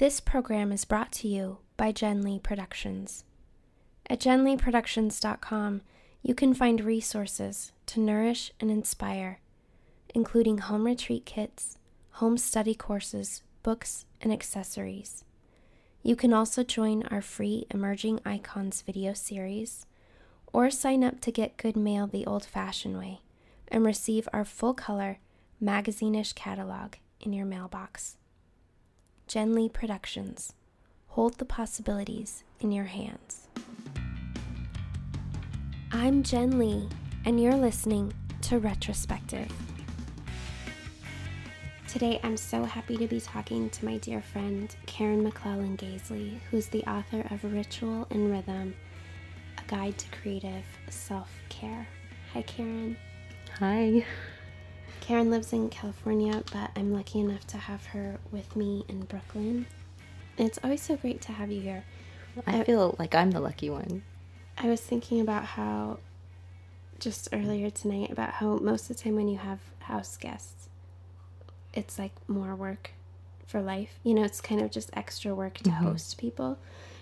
This program is brought to you by Jen Lee Productions. At jenleeproductions.com, you can find resources to nourish and inspire, including home retreat kits, home study courses, books, and accessories. You can also join our free Emerging Icons video series or sign up to get good mail the old fashioned way and receive our full color, magazine-ish catalog in your mailbox. Jen Lee Productions. Hold the possibilities in your hands. I'm Jen Lee, and you're listening to Retrospective. Today, I'm so happy to be talking to my dear friend Karen McClellan Gaisley, who's the author of Ritual and Rhythm, a guide to creative self care. Hi, Karen. Hi. Karen lives in California, but I'm lucky enough to have her with me in Brooklyn. It's always so great to have you here. I feel like I'm the lucky one. I was thinking about how, just earlier tonight, about how most of the time when you have house guests, it's like more work for life. You know, it's kind of just extra work to Mhm. host people.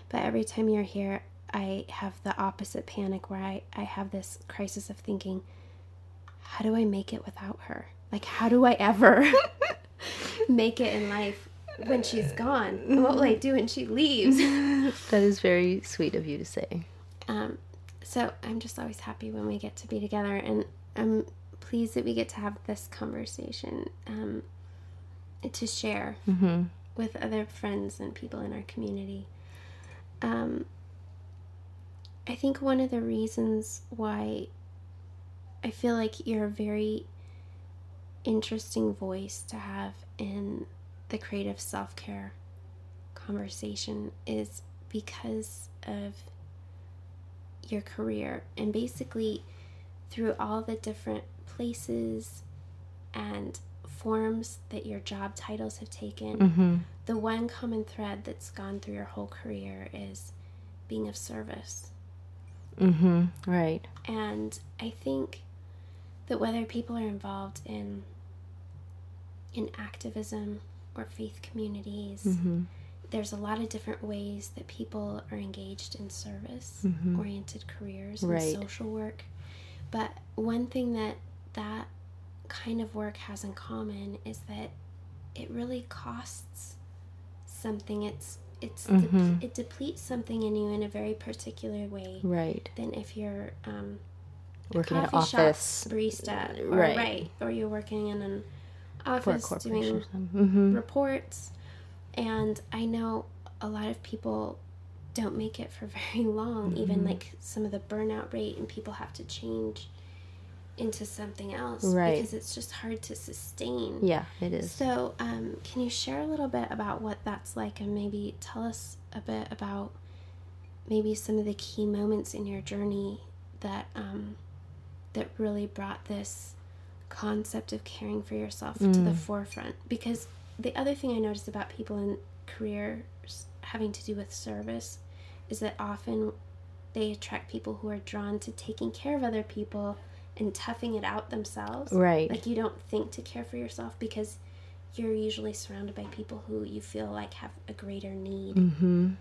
But every time you're here, I have the opposite panic where I, I have this crisis of thinking, how do I make it without her? Like, how do I ever make it in life when she's gone? What will I do when she leaves? That is very sweet of you to say. Um, so I'm just always happy when we get to be together, and I'm pleased that we get to have this conversation um, to share Mm-hmm. with other friends and people in our community. Um, I think one of the reasons why I feel like you're a very interesting voice to have in the creative self care conversation is because of your career and basically through all the different places and forms that your job titles have taken Mm-hmm. the one common thread that's gone through your whole career is being of service. Mm-hmm. Right. And I think that whether people are involved in in activism or faith communities, Mm-hmm. there's a lot of different ways that people are engaged in service Mhm. oriented careers and Right. social work. But one thing that that kind of work has in common is that it really costs something. It's it's dep- Mhm. it depletes something in you in a very particular way Right. than if you're um, Working in an office barista, or, Right. right. or you're working in an office doing. Mm-hmm. reports. And I know a lot of people don't make it for very long, even Mhm. like some of the burnout rate, and people have to change into something else Right. because it's just hard to sustain. Yeah, it is. So, um, can you share a little bit about what that's like and maybe tell us a bit about maybe some of the key moments in your journey that um, that really brought this concept of caring for yourself to the Mm. forefront? Because the other thing I notice about people in careers having to do with service is that often they attract people who are drawn to taking care of other people and toughing it out themselves. Right. Like you don't think to care for yourself because you're usually surrounded by people who you feel like have a greater need mm-hmm.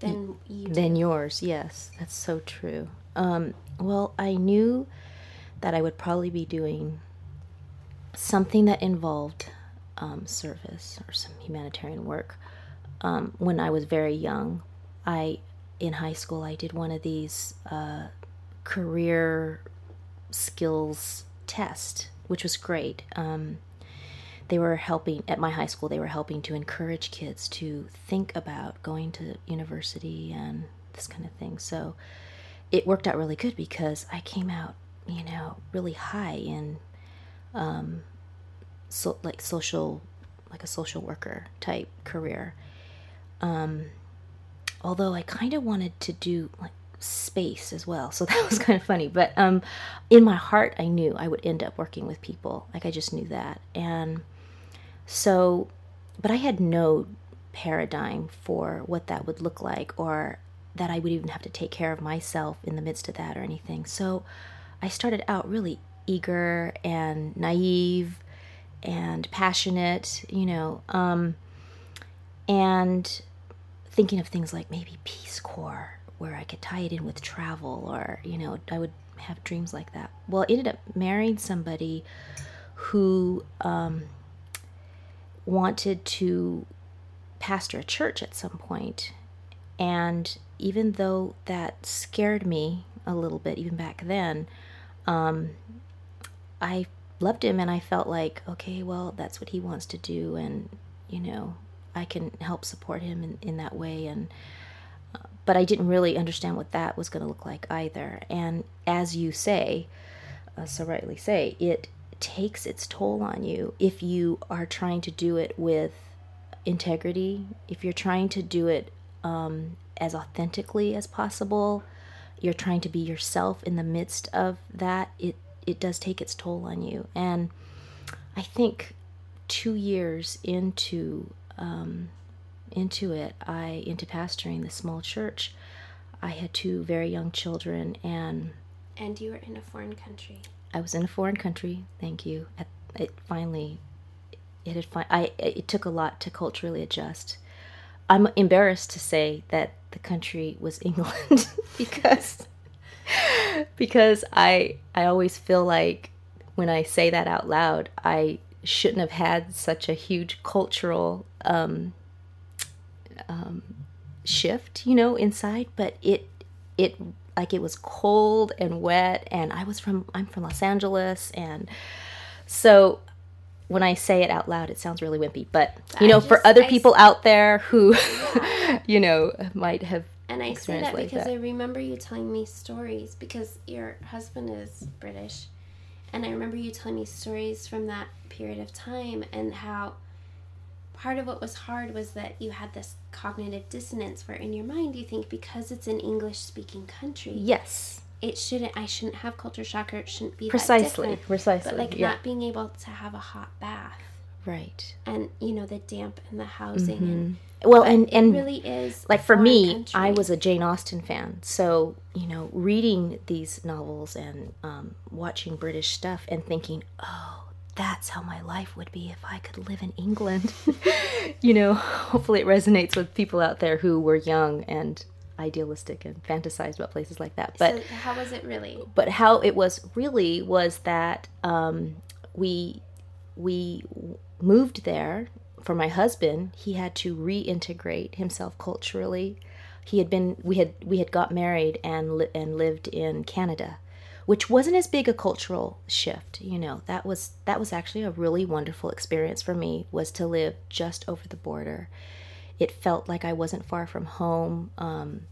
than you do. Than yours, yes, that's so true. Um, well, I knew that I would probably be doing something that involved um, service or some humanitarian work um, when I was very young. I in high school I did one of these uh, career skills test, which was great. Um, they were helping at my high school. They were helping to encourage kids to think about going to university and this kind of thing. So it worked out really good because I came out, you know, really high in, um, so like social, like a social worker type career. Um, although I kind of wanted to do like space as well, so that was kind of funny. But um, in my heart, I knew I would end up working with people. Like I just knew that, and so, but I had no paradigm for what that would look like, or that I would even have to take care of myself in the midst of that or anything. So, I started out really eager and naive and passionate, you know. Um, and thinking of things like maybe Peace Corps, where I could tie it in with travel, or, you know, I would have dreams like that. Well, I ended up marrying somebody who um, wanted to pastor a church at some point. And even though that scared me a little bit, even back then, um, I loved him and I felt like, okay, well, that's what he wants to do. And, you know, I can help support him in, in that way. And, uh, but I didn't really understand what that was going to look like either. And as you say, uh, so rightly say, it takes its toll on you if you are trying to do it with integrity, if you're trying to do it um, as authentically as possible, you're trying to be yourself in the midst of that, it, it does take its toll on you. And I think two years into um, into it, I into pastoring the small church, I had two very young children, and and you were in a foreign country. I was in a foreign country. Thank you. It finally, it had. Fi- I. It took a lot to culturally adjust. I'm embarrassed to say that the country was England because because I I always feel like when I say that out loud, I shouldn't have had such a huge cultural um, um, shift, you know, inside. But it it like it was cold and wet and i was from i'm from los angeles and so when i say it out loud it sounds really wimpy but you know just, for other I, people out there who you know might have and i say that like because that. i remember you telling me stories because your husband is british and i remember you telling me stories from that period of time and how part of what was hard was that you had this cognitive dissonance where in your mind you think because it's an English speaking country. Yes. It shouldn't I shouldn't have culture shock or it shouldn't be precisely precisely. But like yeah. not being able to have a hot bath. Right. And you know, the damp and the housing mm-hmm. and well and and really is like for me country. i was a jane austen fan so you know reading these novels and um, watching british stuff and thinking oh that's how my life would be if I could live in England. you know, hopefully it resonates with people out there who were young and idealistic and fantasized about places like that. But so how was it really? But how it was really was that um, we we moved there for my husband. He had to reintegrate himself culturally. He had been we had we had got married and li- and lived in Canada which wasn't as big a cultural shift you know that was that was actually a really wonderful experience for me was to live just over the border it felt like i wasn't far from home. Um,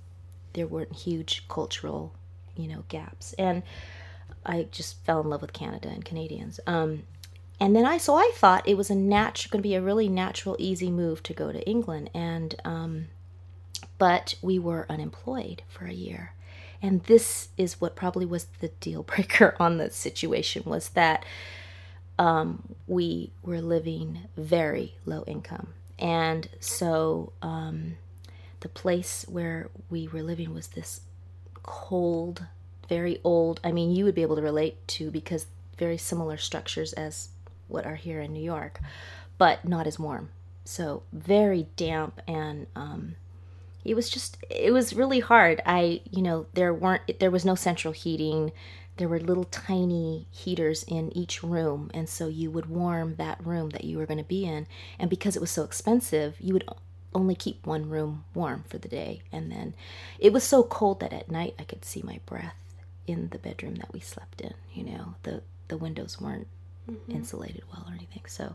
there weren't huge cultural you know gaps. And i just fell in love with canada and canadians. Um, and then i so i thought it was a natural going to be a really natural easy move to go to england. And um, but we were unemployed for a year. And this is what probably was the deal breaker on the situation was that um, we were living very low income and so um, the place where we were living was this cold very old i mean you would be able to relate to because very similar structures as what are here in new york but not as warm. So very damp and um, it was just it was really hard. I you know there weren't there was no central heating there were little tiny heaters in each room and so you would warm that room that you were going to be in and because it was so expensive you would only keep one room warm for the day and then it was so cold that at night i could see my breath in the bedroom that we slept in you know the the windows weren't mm-hmm. insulated well or anything. So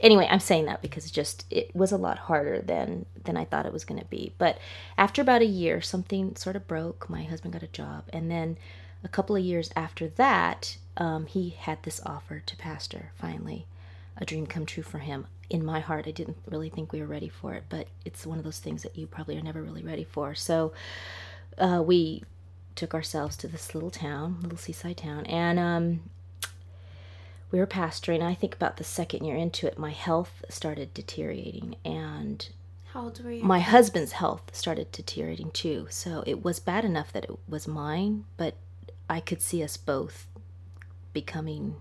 anyway, I'm saying that because just it was a lot harder than than I thought it was going to be. But after about a year, something sort of broke. My husband got a job, and then a couple of years after that, um, he had this offer to pastor. Finally, a dream come true for him. In my heart, I didn't really think we were ready for it, but it's one of those things that you probably are never really ready for. So uh, we took ourselves to this little town, little seaside town, and um, we were pastoring. I think about the second year into it, my health started deteriorating, and how old were you? My husband's health started deteriorating too. So it was bad enough that it was mine, but I could see us both becoming.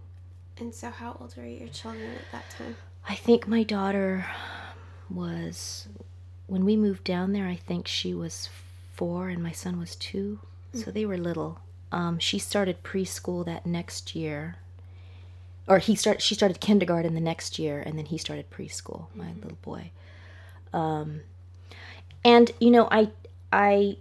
And so, how old were your children at that time? I think my daughter was when we moved down there, I think she was four and my son was 2 mm-hmm. so they were little. Um, she started preschool that next year, or he started. She started kindergarten the next year, and then he started preschool. Mm-hmm. My little boy. Um, and you know, I I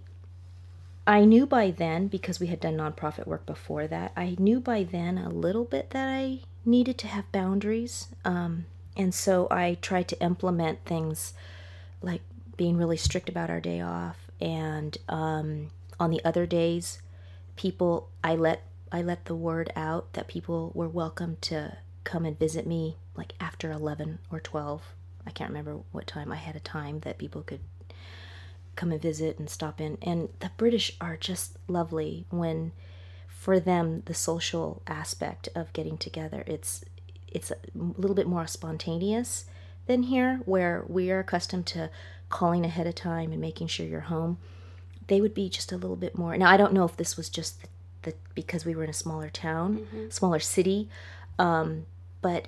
I knew by then because we had done nonprofit work before that. I knew by then a little bit that I needed to have boundaries, um, and so I tried to implement things like being really strict about our day off, and um, on the other days, people I let I let the word out that people were welcome to come and visit me like after eleven or twelve. I can't remember what time. I had a time that people could come and visit and stop in. And the British are just lovely when for them the social aspect of getting together it's it's a little bit more spontaneous than here where we are accustomed to calling ahead of time and making sure you're home they would be just a little bit more now i don't know if this was just the, the because we were in a smaller town mm-hmm. smaller city um, but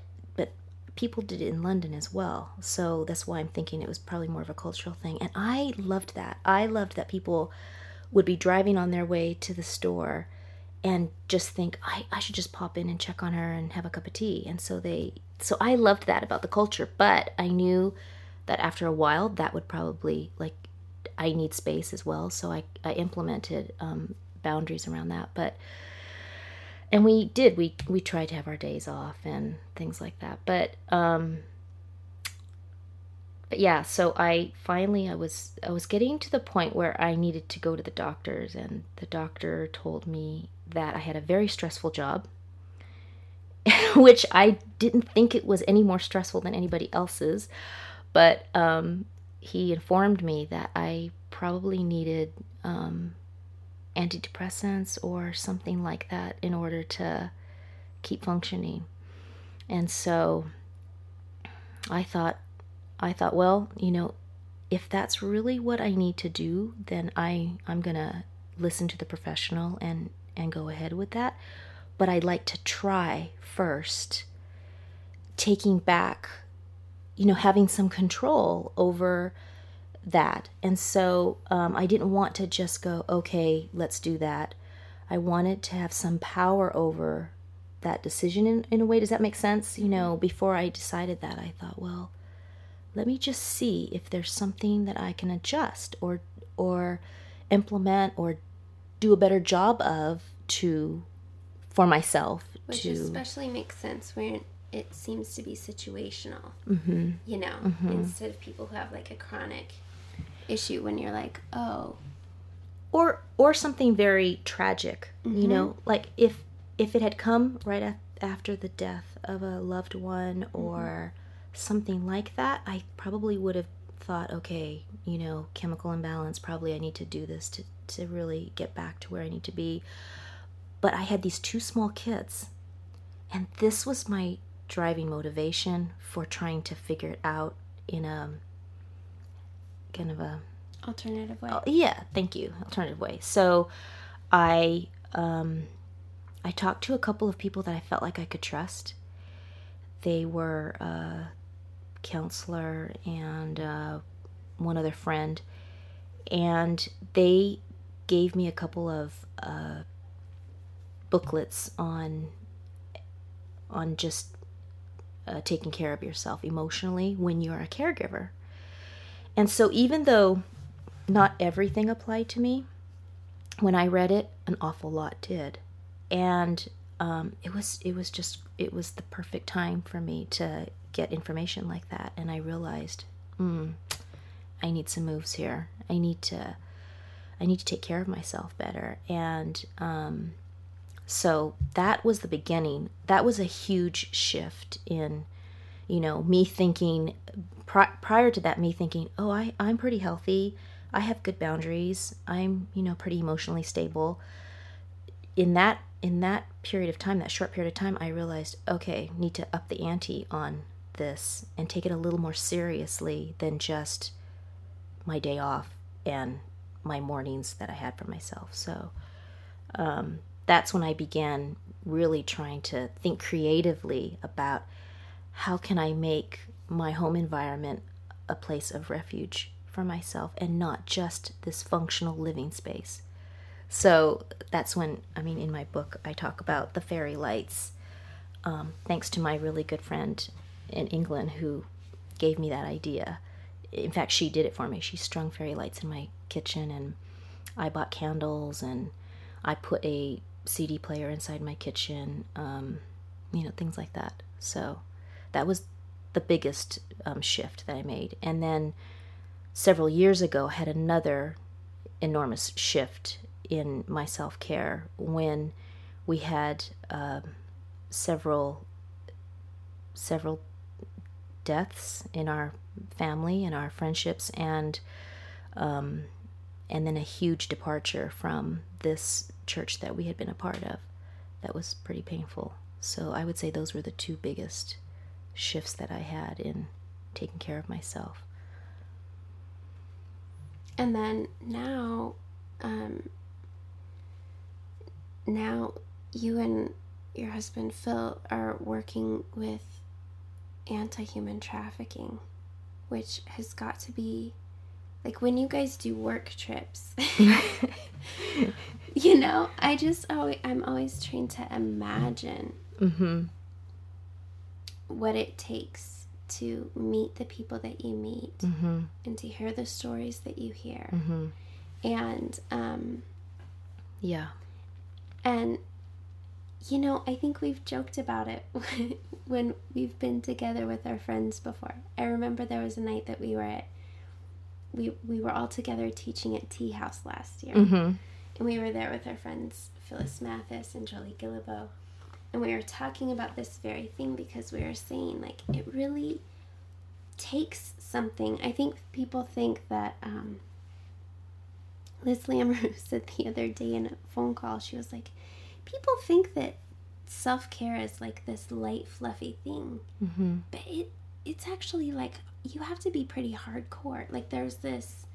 people did it in London as well. So that's why I'm thinking it was probably more of a cultural thing. And I loved that. I loved that people would be driving on their way to the store and just think, I, I should just pop in and check on her and have a cup of tea. And so they, so I loved that about the culture. But I knew that after a while, that would probably, like, I need space as well. So I, I implemented um, boundaries around that. But, and we did we we tried to have our days off and things like that but um but yeah so i finally i was i was getting to the point where i needed to go to the doctors and the doctor told me that i had a very stressful job which i didn't think it was any more stressful than anybody else's but um he informed me that i probably needed um antidepressants or something like that in order to keep functioning. And so I thought I thought, well, you know, if that's really what I need to do, then I I'm going to listen to the professional and and go ahead with that. But I'd like to try first taking back you know having some control over that. And so um, I didn't want to just go, okay, let's do that. I wanted to have some power over that decision in, in a way. Does that make sense? You know, before I decided that, I thought, well, let me just see if there's something that I can adjust or or implement or do a better job of to for myself which to especially makes sense when it seems to be situational mm-hmm. you know mm-hmm. instead of people who have like a chronic issue when you're like, oh, or or something very tragic, mm-hmm. you know, like if if it had come right af- after the death of a loved one mm-hmm. or something like that, I probably would have thought, okay, you know, chemical imbalance, probably I need to do this to to really get back to where I need to be. But I had these two small kids, and this was my driving motivation for trying to figure it out in a kind of a alternative way. Oh, yeah, thank you. Alternative way. So I um I talked to a couple of people that I felt like I could trust. They were a counselor and uh, one other friend, and they gave me a couple of uh, booklets on on just uh, taking care of yourself emotionally when you're a caregiver. And so, even though not everything applied to me, when I read it, an awful lot did. And um, it was it was just it was the perfect time for me to get information like that. And I realized, hmm, I need some moves here. I need to I need to take care of myself better. And um, so that was the beginning. That was a huge shift in you know, me thinking pri- prior to that, me thinking, oh, I, I'm pretty healthy. I have good boundaries. I'm, you know, pretty emotionally stable. In that in that period of time, that short period of time, I realized, okay, need to up the ante on this and take it a little more seriously than just my day off and my mornings that I had for myself. So um, that's when I began really trying to think creatively about how can I make my home environment a place of refuge for myself and not just this functional living space. So that's when, I mean, in my book, I talk about the fairy lights, um, thanks to my really good friend in England who gave me that idea. In fact, she did it for me. She strung fairy lights in my kitchen, and I bought candles, and I put a CD player inside my kitchen, um, you know, things like that. So that was the biggest um, shift that I made. And then several years ago, had another enormous shift in my self care when we had uh, several several deaths in our family and our friendships and um, and then a huge departure from this church that we had been a part of that was pretty painful so i would say those were the two biggest shifts that i had in taking care of myself and then now um, now you and your husband Phil are working with anti human trafficking, which has got to be like when you guys do work trips. you know, I just always, I'm always trying to imagine mm-hmm. What it takes to meet the people that you meet mm-hmm. and to hear the stories that you hear. Mm-hmm. And, um, yeah and, you know, I think we've joked about it when we've been together with our friends before. I remember there was a night that we were at, we, we were all together teaching at Tea House last year. Mm-hmm. And we were there with our friends Phyllis Mathis and Jolie Guillebeau. And we were talking about this very thing because we were saying, like, it really takes something. I think people think that um, Liz Lammer said the other day in a phone call, she was like, people think that self care is like this light, fluffy thing, mm-hmm. but it it's actually like you have to be pretty hardcore. Like there's this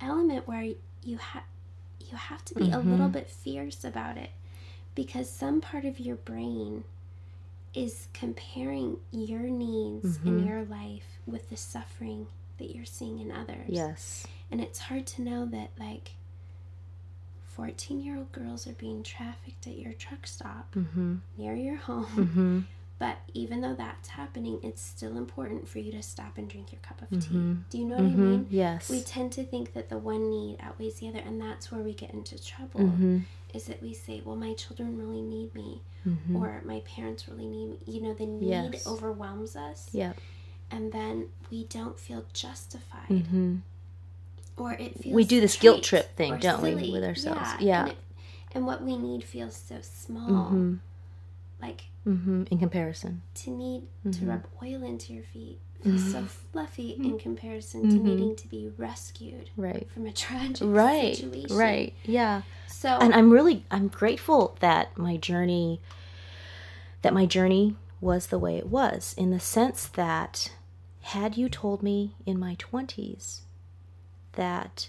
element where you have you have to be mm-hmm. a little bit fierce about it because some part of your brain is comparing your needs mm-hmm. in your life with the suffering that you're seeing in others. Yes. And it's hard to know that like 14 year old girls are being trafficked at your truck stop mm-hmm. near your home. Mm-hmm. But even though that's happening, it's still important for you to stop and drink your cup of mm-hmm. tea. Do you know what I mm-hmm. mean? Yes. We tend to think that the one need outweighs the other, and that's where we get into trouble. Mm-hmm. Is that we say, well, my children really need me, mm-hmm. or my parents really need me. You know, the need yes. overwhelms us. Yep. And then we don't feel justified or it feels we do this guilt trip thing don't silly. we with ourselves yeah, yeah. And, it, and, what we need feels so small mm-hmm. like mm-hmm. in comparison to need mm-hmm. to rub oil into your feet feels so mm-hmm. fluffy in mm-hmm. comparison to mm-hmm. needing to be rescued right from a tragic right situation. right yeah so and i'm really i'm grateful that my journey that my journey was the way it was in the sense that had you told me in my 20s that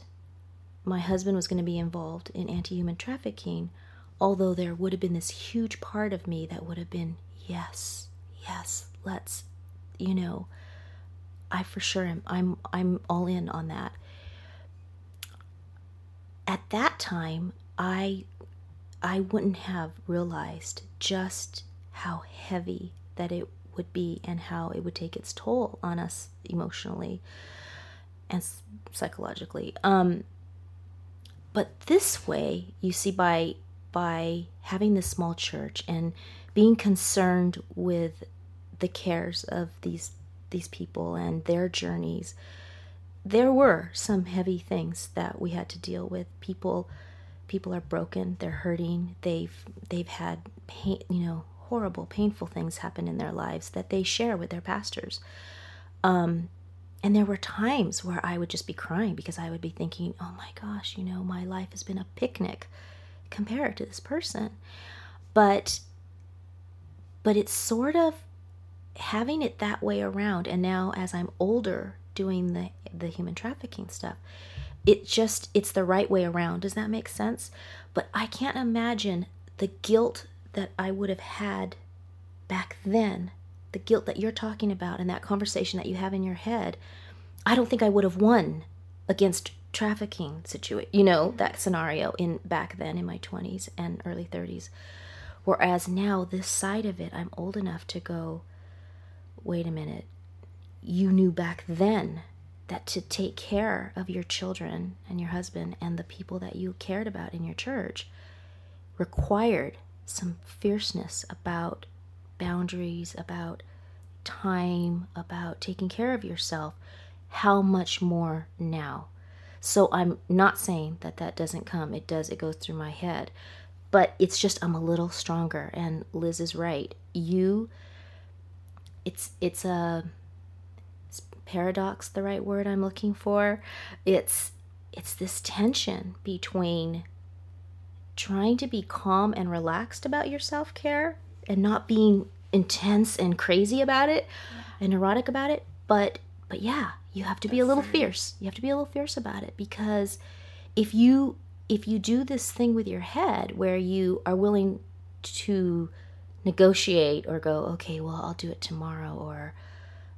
my husband was going to be involved in anti human trafficking, although there would have been this huge part of me that would have been, yes, yes, let's, you know, I for sure am. I'm, I'm all in on that. At that time, I, I wouldn't have realized just how heavy that it would be and how it would take its toll on us emotionally and psychologically. Um, but this way, you see, by by having this small church and being concerned with the cares of these these people and their journeys, there were some heavy things that we had to deal with. People people are broken, they're hurting, they've they've had pain, you know, horrible, painful things happen in their lives that they share with their pastors. Um, and there were times where I would just be crying because I would be thinking, oh my gosh, you know, my life has been a picnic compared to this person. But but it's sort of having it that way around and now as I'm older doing the the human trafficking stuff, it just it's the right way around. Does that make sense? But I can't imagine the guilt that I would have had back then the guilt that you're talking about and that conversation that you have in your head, I don't think I would have won against trafficking situation you know that scenario in back then in my 20s and early 30s whereas now this side of it i'm old enough to go wait a minute you knew back then that to take care of your children and your husband and the people that you cared about in your church required some fierceness about boundaries, about time, about taking care of yourself. How much more now? So I'm not saying that that doesn't come. It does, it goes through my head. But it's just I'm a little stronger and Liz is right. You it's it's a paradox the right word I'm looking for. It's it's this tension between trying to be calm and relaxed about your self-care and not being intense and crazy about it and neurotic about it, but but yeah, you have to be a little fierce. You have to be a little fierce about it because if you if you do this thing with your head where you are willing to negotiate or go, okay, well, I'll do it tomorrow or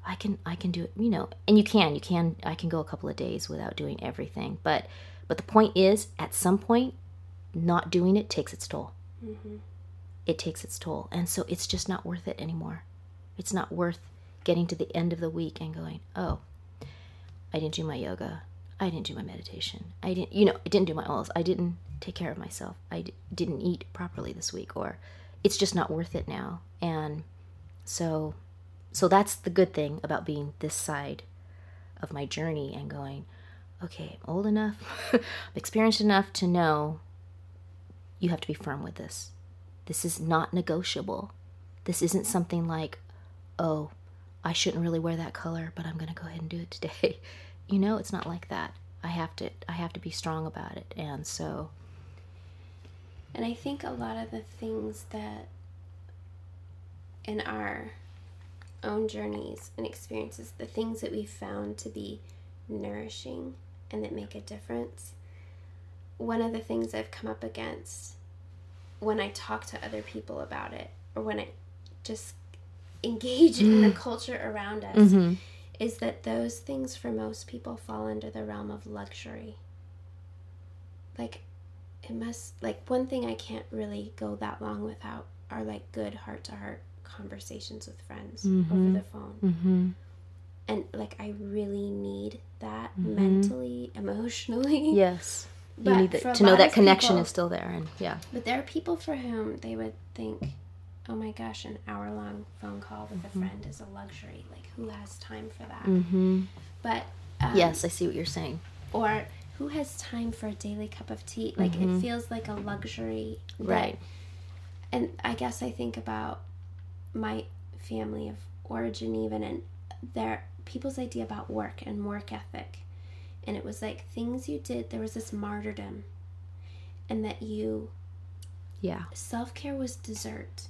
I can I can do it, you know, and you can you can I can go a couple of days without doing everything, but but the point is, at some point, not doing it takes its toll. Mm-hmm. It takes its toll, and so it's just not worth it anymore. It's not worth getting to the end of the week and going, oh, I didn't do my yoga, I didn't do my meditation, I didn't, you know, I didn't do my oils, I didn't take care of myself, I d- didn't eat properly this week, or it's just not worth it now, and so so that's the good thing about being this side of my journey and going, okay, I'm old enough, experienced enough to know you have to be firm with this. This is not negotiable. This isn't something like, oh, I shouldn't really wear that color, but I'm going to go ahead and do it today. you know, it's not like that. I have to I have to be strong about it. And so and I think a lot of the things that in our own journeys and experiences, the things that we found to be nourishing and that make a difference, one of the things I've come up against when I talk to other people about it or when I just engage in the culture around us mm-hmm. Is that those things for most people fall under the realm of luxury. Like, it must, like, one thing I can't really go that long without are like good heart to heart conversations with friends mm-hmm. over the phone. Mm-hmm. And like I really need that mm-hmm. mentally, emotionally. Yes. But you need the, to know that connection people, is still there and yeah. But there are people for whom they would think, "Oh my gosh, an hour-long phone call with a mm-hmm. friend is a luxury. Like who has time for that?" Mm-hmm. But um, Yes, I see what you're saying. Or who has time for a daily cup of tea? Like it feels like a luxury. That, right. And I guess I think about my family of origin even and their people's idea about work and work ethic and it was like things you did there was this martyrdom and that you yeah self-care was dessert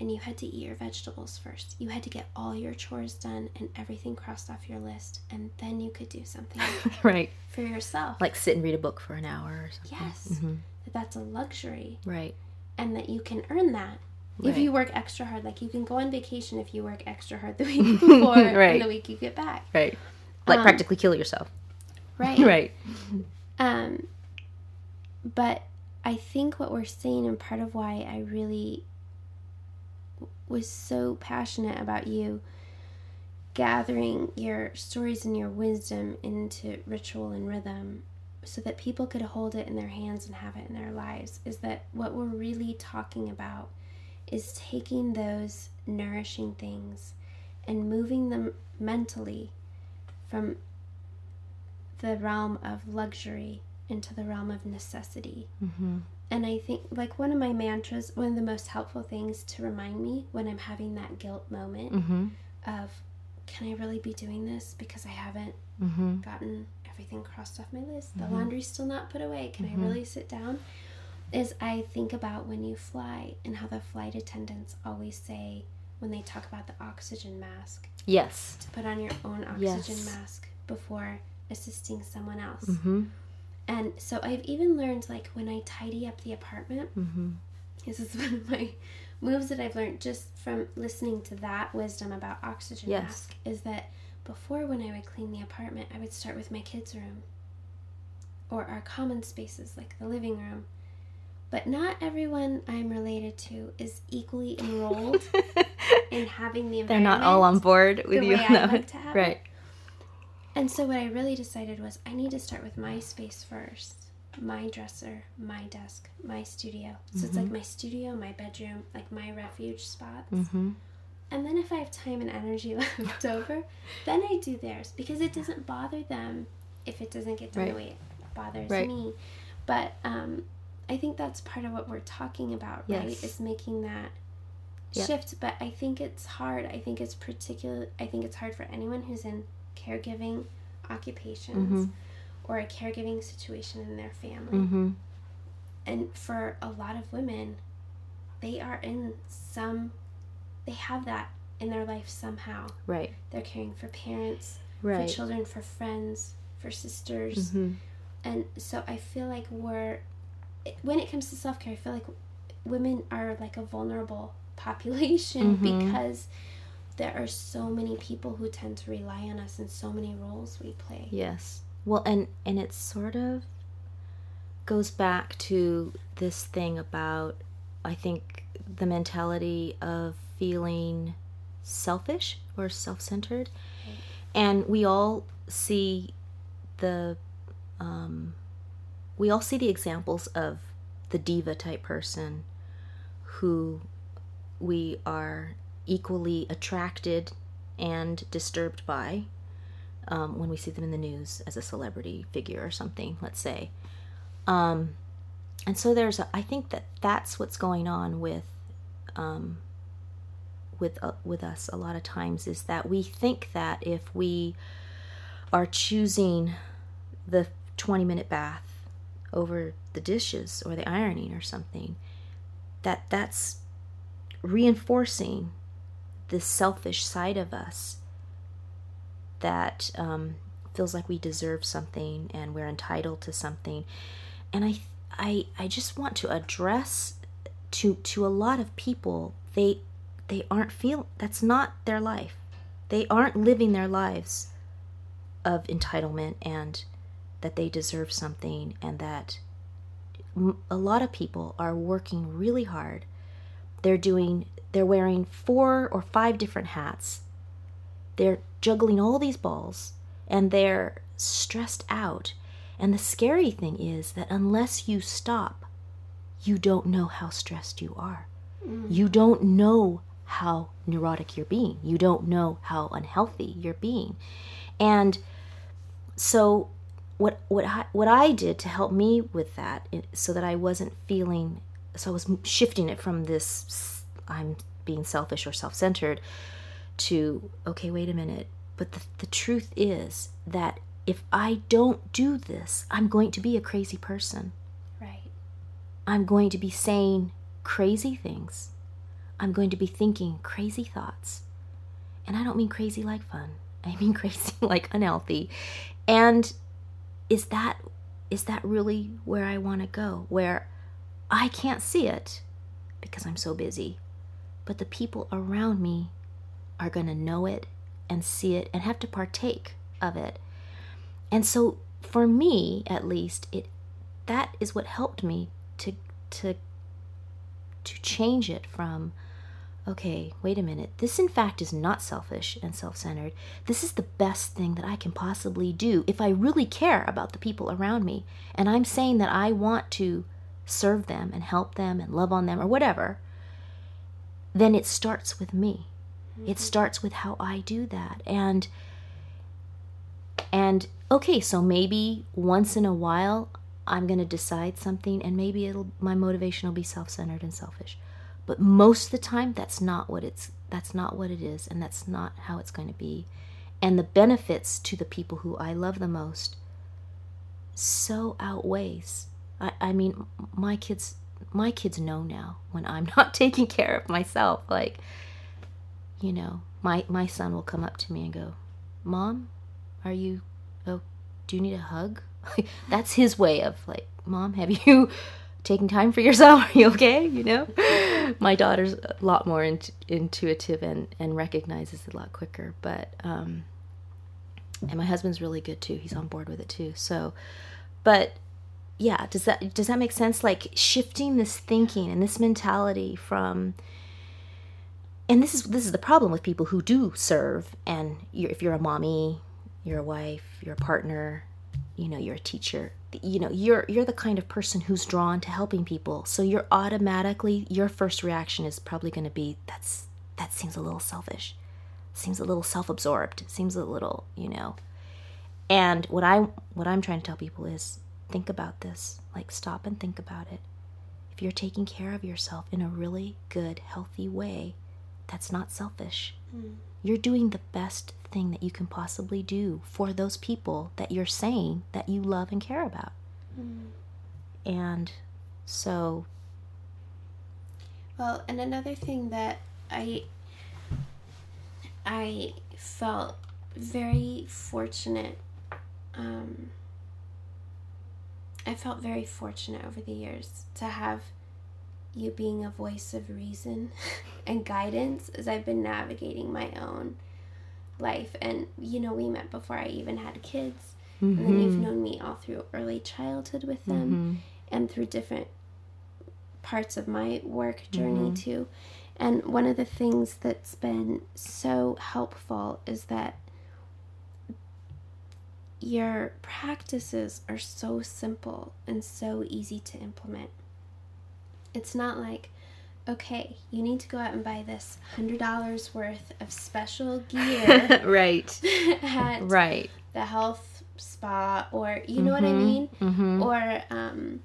and you had to eat your vegetables first you had to get all your chores done and everything crossed off your list and then you could do something right for yourself like sit and read a book for an hour or something yes mm-hmm. that that's a luxury right and that you can earn that Right. If you work extra hard, like you can go on vacation if you work extra hard the week before right. and the week you get back. Right. Like um, practically kill yourself. Right. right. Um but I think what we're seeing and part of why I really was so passionate about you gathering your stories and your wisdom into ritual and rhythm so that people could hold it in their hands and have it in their lives is that what we're really talking about is taking those nourishing things and moving them mentally from the realm of luxury into the realm of necessity. Mm-hmm. And I think, like, one of my mantras, one of the most helpful things to remind me when I'm having that guilt moment mm-hmm. of, can I really be doing this because I haven't mm-hmm. gotten everything crossed off my list? The mm-hmm. laundry's still not put away. Can I mm-hmm. really sit down? is I think about when you fly and how the flight attendants always say when they talk about the oxygen mask. Yes. To put on your own oxygen yes. mask before assisting someone else. And so I've even learned, like, when I tidy up the apartment, mm-hmm. this is one of my moves that I've learned just from listening to that wisdom about oxygen yes. mask, is that before when I would clean the apartment, I would start with my kids' room or our common spaces like the living room. But not everyone I'm related to is equally enrolled in having the They're not all on board with you. way on I that. like to have right. And so what I really decided was I need to start with my space first. My dresser, my desk, my studio. So it's like my studio, my bedroom, like my refuge spots. Mm-hmm. And then if I have time and energy left over, then I do theirs because it doesn't bother them if it doesn't get done Right. the way it bothers Right. me. But um, I think that's part of what we're talking about, right? Is making that Yep. shift. But I think it's hard. I think it's particular. I think it's hard for anyone who's in caregiving occupations Mhm. or a caregiving situation in their family. Mm-hmm. And for a lot of women, they are in some. They have that in their life somehow. Right. They're caring for parents, Right. for children, for friends, for sisters. Mm-hmm. And so I feel like we're, when it comes to self care, I feel like women are like a vulnerable population Mhm. because there are so many people who tend to rely on us in so many roles we play. Yes. Well, and and it sort of goes back to this thing about I think the mentality of feeling selfish or self-centered. Right. And we all see the um we all see the examples of the diva type person who we are equally attracted and disturbed by um, when we see them in the news as a celebrity figure or something, let's say. Um, and so there's, a, I think that that's what's going on with, um, with uh, with us a lot of times is that we think that if we are choosing the 20 minute bath over the dishes or the ironing or something, that that's reinforcing this selfish side of us that um, feels like we deserve something and we're entitled to something. And I, I, I just want to address to to a lot of people they they aren't feel that's not their life. They aren't living their lives of entitlement and that they deserve something and that a lot of people are working really hard. They're doing they're wearing four or five different hats. They're juggling all these balls and they're stressed out. And the scary thing is that unless you stop, you don't know how stressed you are. Mm. You don't know how neurotic you're being. You don't know how unhealthy you're being. And so what what I, what I did to help me with that so that I wasn't feeling so I was shifting it from this I'm being selfish or self-centered to okay wait a minute but the, the truth is that if I don't do this I'm going to be a crazy person Right. I'm going to be saying crazy things. I'm going to be thinking crazy thoughts. And I don't mean crazy like fun. I mean crazy like unhealthy. And is that is that really where I want to go? Where I can't see it because I'm so busy. But the people around me are going to know it and see it and have to partake of it. And so for me at least it that is what helped me to to to change it from okay wait a minute this in fact is not selfish and self-centered this is the best thing that i can possibly do if i really care about the people around me and i'm saying that i want to serve them and help them and love on them or whatever then it starts with me it mm-hmm. starts with how i do that and and okay, so maybe once in a while I'm going to decide something and maybe it'll my motivation will be self-centered and selfish. But most of the time that's not what it's that's not what it is and that's not how it's going to be. And the benefits to the people who I love the most so outweighs. I, I mean my kids my kids know now when I'm not taking care of myself like you know, my my son will come up to me and go, "Mom, are you oh do you need a hug? That's his way of like mom have you taken time for yourself? Are you okay? You know? My daughter's a lot more int- intuitive and and recognizes it a lot quicker but um and my husband's really good too. He's on board with it too. So but yeah, does that does that make sense? Like shifting this thinking and this mentality from and this is this is the problem with people who do serve and you're, if you're a mommy, you're a wife, you're a partner, you know, you're a teacher, you know, you're you're the kind of person who's drawn to helping people. So you're automatically your first reaction is probably going to be that's that seems a little selfish. Seems a little self-absorbed. Seems a little, you know. And what I what I'm trying to tell people is think about this. Like stop and think about it. If you're taking care of yourself in a really good, healthy way, that's not selfish. Mm. You're doing the best thing that you can possibly do for those people that you're saying that you love and care about. Mm. And so well, and another thing that I I felt very fortunate um, I felt very fortunate over the years to have you being a voice of reason and guidance as I've been navigating my own life. And, you know, we met before I even had kids. Mm-hmm. And then you've mm-hmm. known me all through early childhood with them mm-hmm. and through different parts of my work journey, mm-hmm. too. And one of the things that's been so helpful is that your practices are so simple and so easy to implement. It's not like, okay, you need to go out and buy this $100 worth of special gear. right. at right. the health spa, or you know mm-hmm. what I mm-hmm. mean? Mm-hmm. Or, um,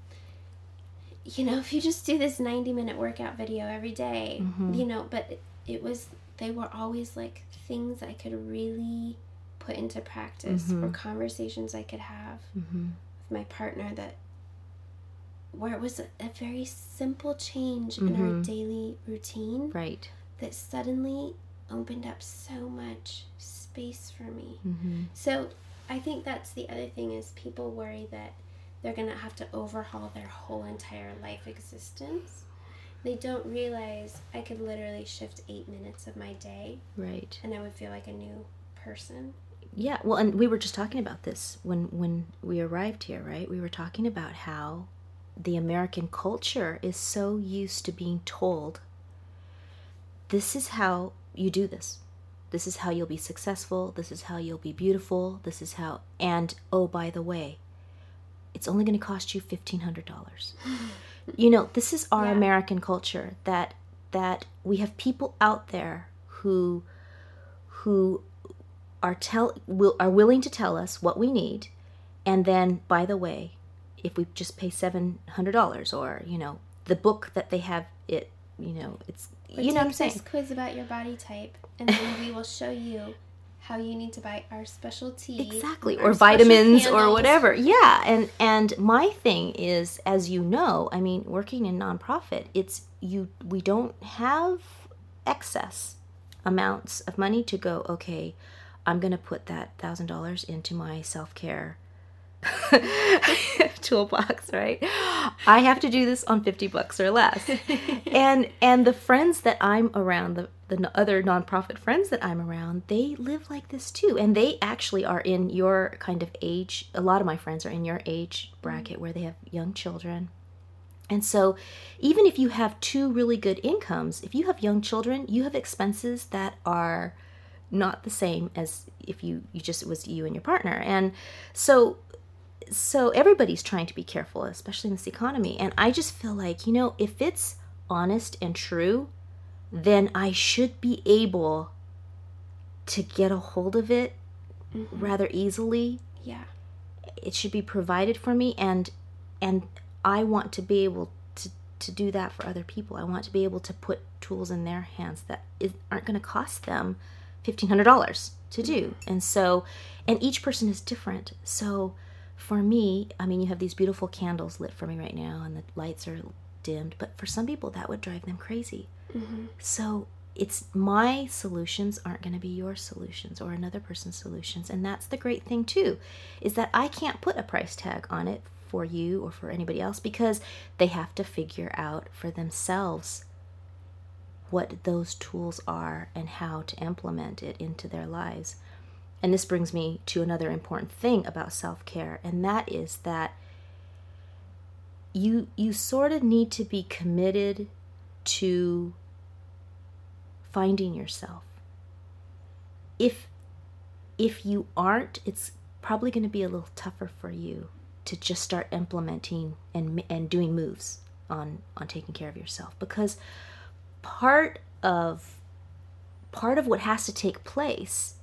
you know, if you just do this 90 minute workout video every day, mm-hmm. you know, but it was, they were always like things I could really put into practice mm-hmm. or conversations I could have mm-hmm. with my partner that where it was a, a very simple change mm-hmm. in our mm-hmm. daily routine right that suddenly opened up so much space for me mm-hmm. so i think that's the other thing is people worry that they're going to have to overhaul their whole entire life existence they don't realize i could literally shift eight minutes of my day right and i would feel like a new person yeah well and we were just talking about this when when we arrived here right? We were talking about how the american culture is so used to being told this is how you do this. This is how you'll be successful. This is how you'll be beautiful. This is how and oh by the way it's only going to cost you $1500 you know this is our yeah. american culture that that we have people out there who who are tell will are willing to tell us what we need, and then by the way, if we just pay seven hundred dollars or you know the book that they have it you know it's but you know what I'm saying. quiz about your body type, and then we will show you how you need to buy our specialty exactly or vitamins or whatever yeah and and my thing is as you know i mean working in nonprofit it's you we don't have excess amounts of money to go okay I'm going to put that $1,000 into my self care toolbox, right? I have to do this on 50 bucks or less. and and the friends that I'm around, the the other nonprofit friends that I'm around, they live like this too. And they actually are in your kind of age. A lot of my friends are in your age bracket where they have young children. And so, even if you have two really good incomes, if you have young children, you have expenses that are not the same as if you you just it was you and your partner. And so so everybody's trying to be careful especially in this economy. And i just feel like you know if it's honest and true then i should be able to get a hold of it mm-hmm. rather easily. Yeah. It should be provided for me and and i want to be able to to do that for other people. I want to be able to put tools in their hands that is, aren't going to cost them $1500 to do. And so and each person is different. So for me i mean you have these beautiful candles lit for me right now and the lights are dimmed but for some people that would drive them crazy. Mm-hmm. so it's my solutions aren't going to be your solutions or another person's solutions. And that's the great thing too is that i can't put a price tag on it for you or for anybody else because they have to figure out for themselves what those tools are and how to implement it into their lives. And this brings me to another important thing about self care, and that is that you you sort of need to be committed to finding yourself. If if you aren't, it's probably going to be a little tougher for you to just start implementing and and doing moves on on taking care of yourself because part of part of what has to take place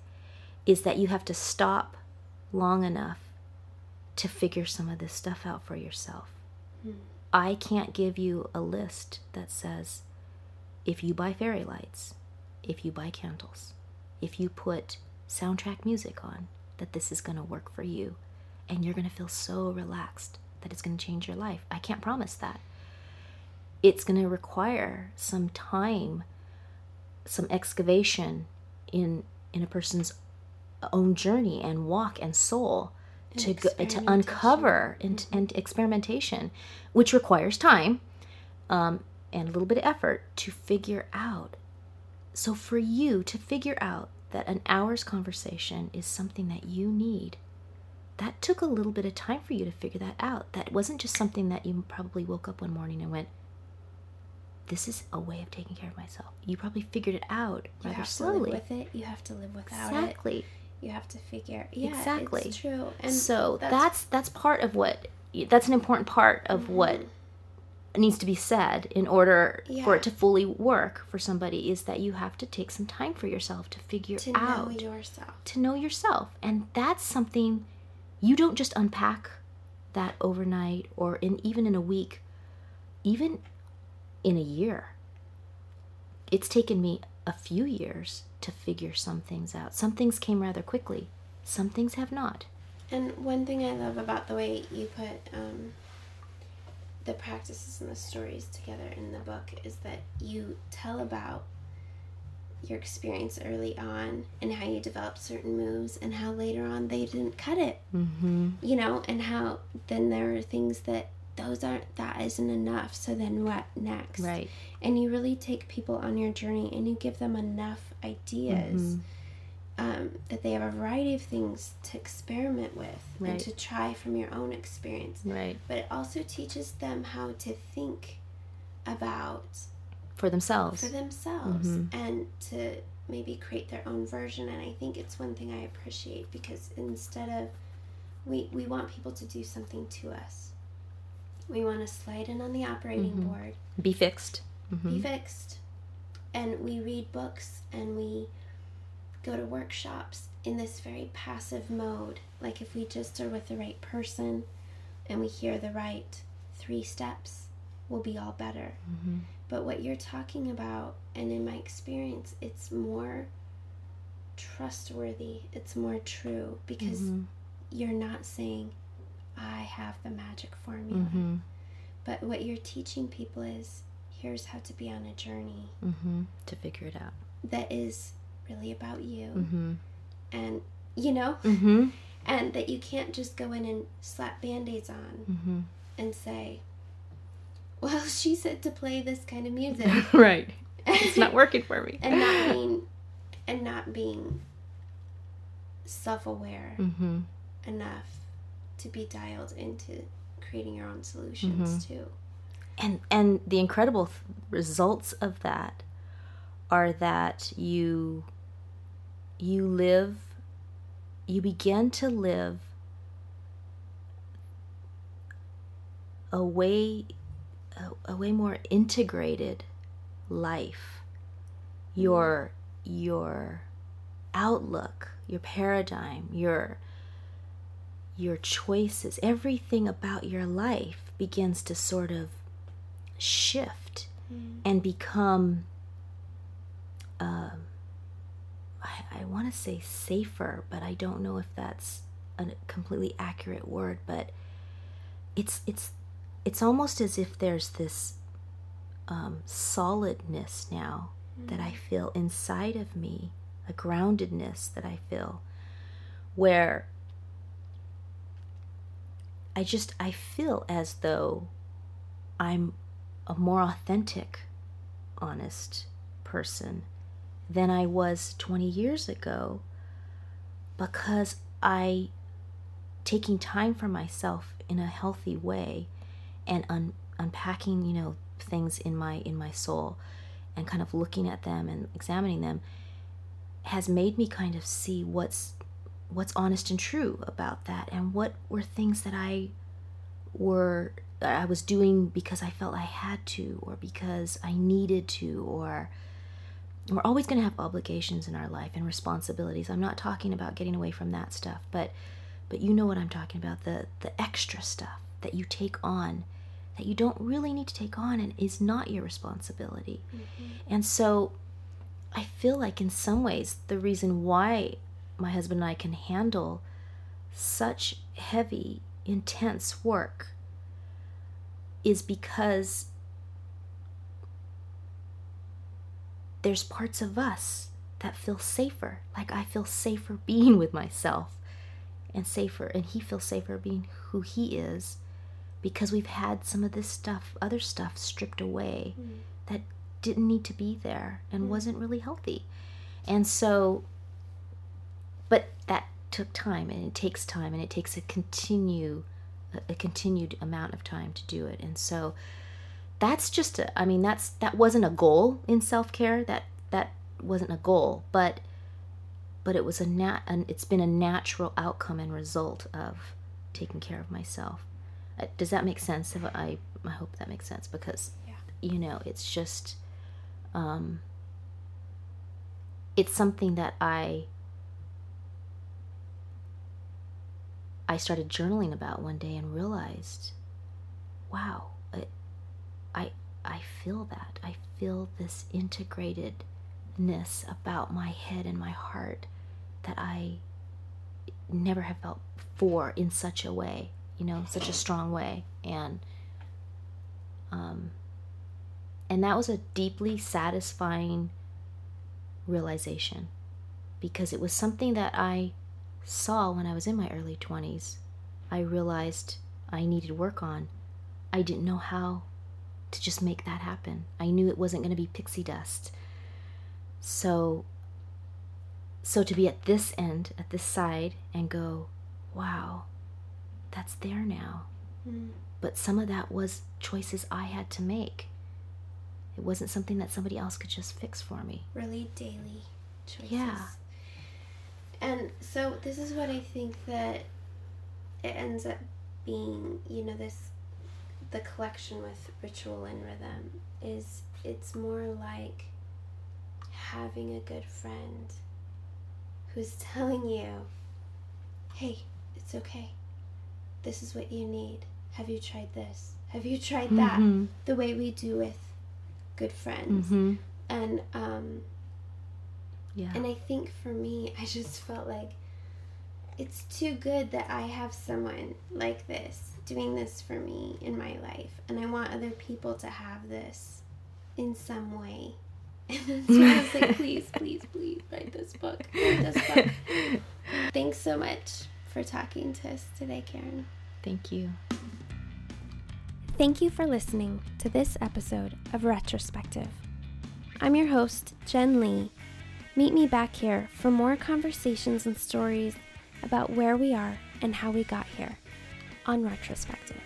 is that you have to stop long enough to figure some of this stuff out for yourself. Hmm. I can't give you a list that says if you buy fairy lights, if you buy candles, if you put soundtrack music on, that this is going to work for you and you're going to feel so relaxed that it's going to change your life. I can't promise that. It's going to require some time, some excavation in in a person's own journey and walk and soul and to go, to uncover and, mm-hmm. and experimentation, which requires time um, and a little bit of effort to figure out. So for you to figure out that an hour's conversation is something that you need that took a little bit of time for you to figure that out. That wasn't just something that you probably woke up one morning and went, this is a way of taking care of myself. You probably figured it out you rather have slowly. To live with it. You have to live without exactly. it. Exactly. You have to figure. Yeah, exactly. It's true. And so that's, that's that's part of what that's an important part of mm-hmm. what needs to be said in order yeah. for it to fully work for somebody is that you have to take some time for yourself to figure to out to know yourself to know yourself and that's something you don't just unpack that overnight or in even in a week, even in a year. It's taken me a few years to figure some things out. Some things came rather quickly, some things have not. And one thing I love about the way you put um, the practices and the stories together in the book is that you tell about your experience early on and how you developed certain moves and how later on they didn't cut it mm-hmm. you know and how then there are things that those aren't that isn't enough so then what next right and you really take people on your journey and you give them enough ideas mm-hmm. um, that they have a variety of things to experiment with right. and to try from your own experience right but it also teaches them how to think about for themselves for themselves mm-hmm. and to maybe create their own version and i think it's one thing i appreciate because instead of we we want people to do something to us we want to slide in on the operating mm-hmm. board be fixed mm-hmm. be fixed and we read books and we go to workshops in this very passive mode like if we just are with the right person and we hear the right three steps we'll be all better mm-hmm. But what you're talking about, and in my experience, it's more trustworthy, it's more true because mm-hmm. you're not saying, I have the magic formula. Mm-hmm. But what you're teaching people is here's how to be on a journey mm-hmm. to figure it out that is really about you. Mm-hmm. And, you know, mm-hmm. and that you can't just go in and slap band aids on mm-hmm. and say, well, she said to play this kind of music. right. It's not working for me. and not being and not being self-aware mm-hmm. enough to be dialed into creating your own solutions mm-hmm. too. And and the incredible th- results of that are that you you live you begin to live a way a, a way more integrated life. Your your outlook, your paradigm, your your choices, everything about your life begins to sort of shift mm. and become um, I, I want to say safer, but I don't know if that's a completely accurate word, but it's it's it's almost as if there's this um, solidness now mm-hmm. that I mm. feel inside of me, a groundedness that I feel, where I just I feel as though I'm a more authentic, honest person than I was 20 years ago because I taking time for myself in a healthy way and un- unpacking, you know, things in my in my soul and kind of looking at them and examining them has made me kind of see what's what's honest and true about that and what were things that I were I was doing because I felt I had to or because I needed to or we're always going to have obligations in our life and responsibilities. I'm not talking about getting away from that stuff, but but you know what I'm talking about the the extra stuff that you take on that you don't really need to take on and is not your responsibility. Mm-hmm. And so I feel like in some ways the reason why my husband and I can handle such heavy, intense work is because there's parts of us that feel safer. Like I feel safer being with myself and safer, and he feels safer being who he is because we've had some of this stuff, other stuff stripped away mm. that didn't need to be there and mm. wasn't really healthy. And so, but that took time and it takes time and it takes a continue a, continued amount of time to do it. And so that's just a, I mean that's that wasn't a goal in self-care that that wasn't a goal, but but it was a nat an, it's been a natural outcome and result of taking care of myself. Uh, does that make sense? If I I hope that makes sense because yeah. you know, it's just um it's something that I I started journaling about one day and realized, wow, I I feel that. I feel this integratedness about my head and my heart that I never have felt before in such a way, you know, such a strong way. And um and that was a deeply satisfying realization because it was something that I saw when I was in my early 20s. I realized I needed work on. I didn't know how to just make that happen. I knew it wasn't going to be pixie dust. So so to be at this end, at this side and go, "Wow, that's there now." Mm. But some of that was choices I had to make. It wasn't something that somebody else could just fix for me. Really daily choices. Yeah. And so this is what I think that it ends up being, you know, this the collection with ritual and rhythm is it's more like having a good friend who's telling you, "Hey, it's okay. This is what you need. Have you tried this? Have you tried that?" Mm-hmm. The way we do with good friends. Mm-hmm. And um yeah. And I think for me, I just felt like it's too good that I have someone like this doing this for me in my life. And I want other people to have this in some way. And that's why I was like, please, please, please write this book. Write this book. Thanks so much for talking to us today, Karen. Thank you. Thank you for listening to this episode of Retrospective. I'm your host, Jen Lee Meet me back here for more conversations and stories about where we are and how we got here on Retrospective.